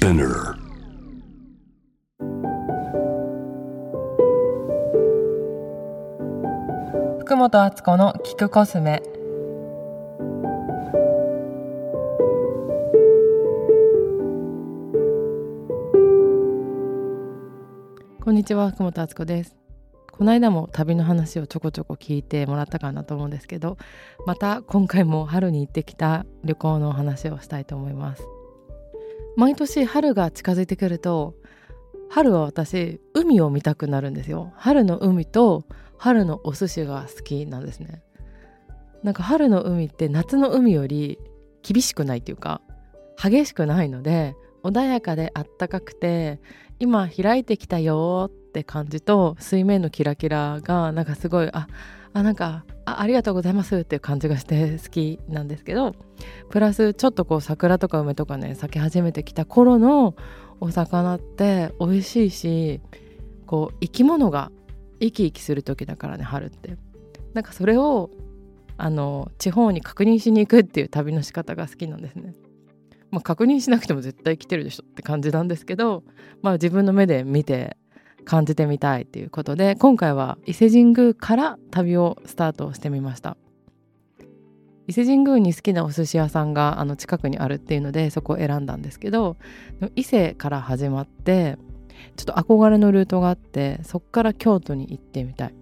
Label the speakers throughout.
Speaker 1: Spinner.
Speaker 2: 福本敦子の聞くコスメこんにちは福本敦子ですこの間も旅の話をちょこちょこ聞いてもらったかなと思うんですけどまた今回も春に行ってきた旅行の話をしたいと思います毎年春が近づいてくると春は私海を見たくなるんですよ。春の海と春のお寿司が好きなんですね。なんか春の海って夏の海より厳しくないっていうか激しくないので穏やかであったかくて今開いてきたよって感じと水面のキラキラがなんかすごいああなんかあありがとうございますっていう感じがして好きなんですけどプラスちょっとこう桜とか梅とかね咲き始めてきた頃のお魚って美味しいしこう生き物が生き生きする時だからね春ってなんかそれをあの地方に確認しに行くっていう旅の仕方が好きなんですね。まあ、確認しなくても絶対来てるでしょって感じなんですけど、まあ、自分の目で見て感じてみたいっていうことで今回は伊勢神宮から旅をスタートしてみました。伊勢神宮に好きなお寿司屋さんがあの近くにあるっていうのでそこを選んだんですけど伊勢から始まってちょっと憧れのルートがあってそっから京都に行ってみたい。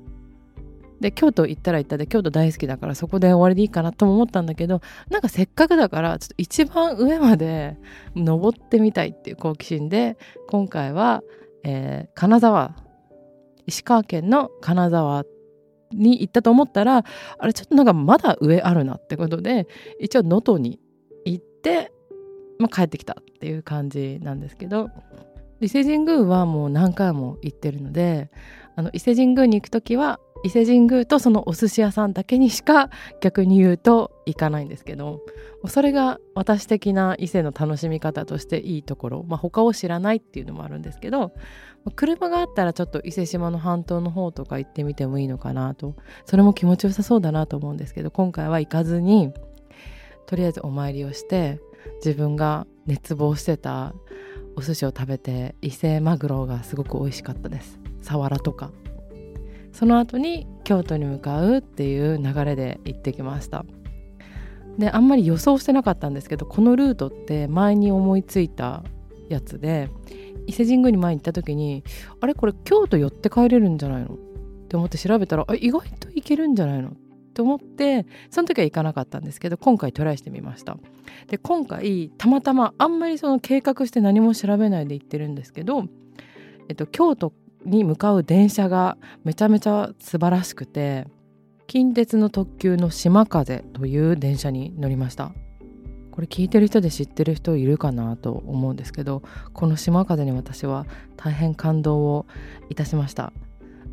Speaker 2: で京都行ったら行ったで京都大好きだからそこで終わりでいいかなとも思ったんだけどなんかせっかくだからちょっと一番上まで登ってみたいっていう好奇心で今回は、えー、金沢石川県の金沢に行ったと思ったらあれちょっとなんかまだ上あるなってことで一応能登に行って、まあ、帰ってきたっていう感じなんですけど伊勢神宮はもう何回も行ってるのであの伊勢神宮に行く時は伊勢神宮とそのお寿司屋さんだけにしか逆に言うと行かないんですけどそれが私的な伊勢の楽しみ方としていいところ、まあ、他を知らないっていうのもあるんですけど車があったらちょっと伊勢志摩の半島の方とか行ってみてもいいのかなとそれも気持ちよさそうだなと思うんですけど今回は行かずにとりあえずお参りをして自分が熱望してたお寿司を食べて伊勢マグロがすごく美味しかったです。サワラとか。その後に京都に向かうっていう流れで行ってきました。であんまり予想してなかったんですけどこのルートって前に思いついたやつで伊勢神宮に前に行った時にあれこれ京都寄って帰れるんじゃないのって思って調べたらあ意外と行けるんじゃないの？って思ってその時は行かなかったんですけど今回トライしてみました。で今回たまたまあんまりその計画して何も調べないで行ってるんですけど、えっと、京都に向かう電車がめちゃめちゃ素晴らしくて近鉄の特急の島風という電車に乗りました。これ聞いてる人で知ってる人いるかなと思うんですけどこの島風に私は大変感動をいたしました。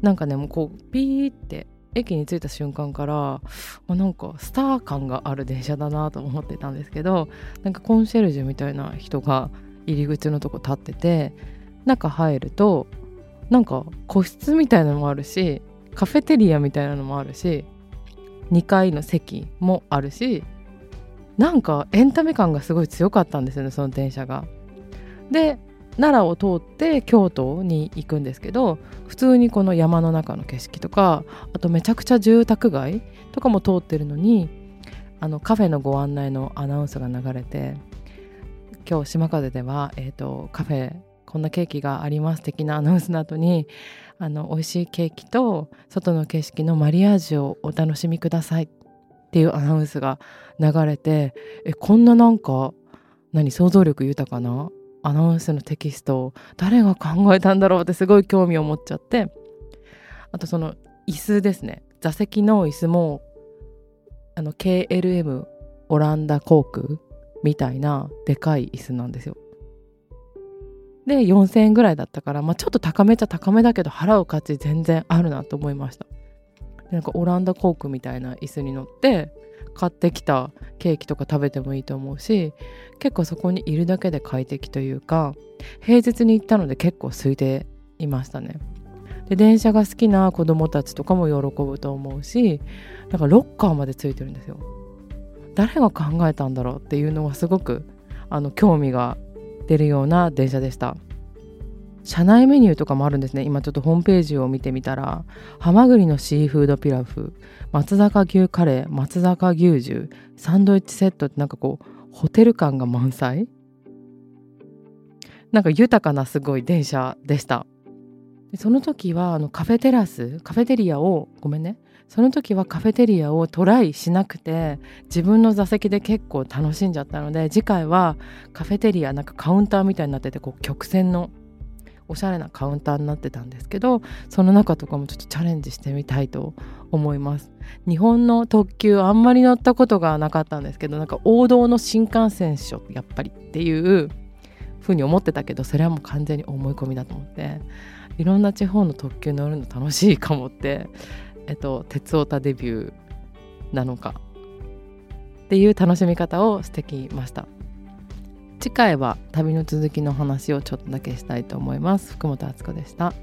Speaker 2: なんかねもうこうピーって駅に着いた瞬間からあなんかスター感がある電車だなと思ってたんですけどなんかコンシェルジュみたいな人が入り口のとこ立ってて中入るとなんか個室みたいなのもあるしカフェテリアみたいなのもあるし2階の席もあるしなんかエンタメ感がすごい強かったんですよねその電車が。で奈良を通って京都に行くんですけど普通にこの山の中の景色とかあとめちゃくちゃ住宅街とかも通ってるのにあのカフェのご案内のアナウンスが流れて今日島風では、えーとカフェこんなケーキがあります的なアナウンスの後にあの美味しいケーキと外の景色のマリアージュをお楽しみくださいっていうアナウンスが流れてえこんななんか何想像力豊かなアナウンスのテキストを誰が考えたんだろうってすごい興味を持っちゃってあとその椅子ですね。座席の椅子もあの KLM オランダ航空みたいなでかい椅子なんですよ。で4000円ぐらいだったから、まあ、ちょっと高めっちゃ高めだけど払う価値全然あるなと思いました。なんかオランダ航空みたいな椅子に乗って買ってきたケーキとか食べてもいいと思うし結構そこにいるだけで快適というか平日に行ったので結構空いていましたね。で電車が好きな子供たちとかも喜ぶと思うしなんかロッカーまでついてるんですよ。誰が考えたんだろうっていうのはすごくあの興味が出るような電車でした。車内メニューとかもあるんですね。今ちょっとホームページを見てみたらハマグリのシーフードピラフ松坂牛カレー松坂牛重サンドイッチセットってなんかこうホテル感が満載。なんか豊かなすごい電車でした。その時はあのカフェテラスカフェテリアをごめんね。その時はカフェテリアをトライしなくて自分の座席で結構楽しんじゃったので次回はカフェテリアなんかカウンターみたいになっててこう曲線のおしゃれなカウンターになってたんですけどその中とかもちょっとチャレンジしてみたいと思います。日本の特急あんまり乗ったことがなかったんですけどなんか王道の新幹線っしょやっぱりっていうふうに思ってたけどそれはもう完全に思い込みだと思っていろんな地方の特急乗るの楽しいかもって、えっと、鉄オタデビューなのかっていう楽しみ方をしてきました。次回は旅の続きの話をちょっとだけしたいと思います。福本敦子でした。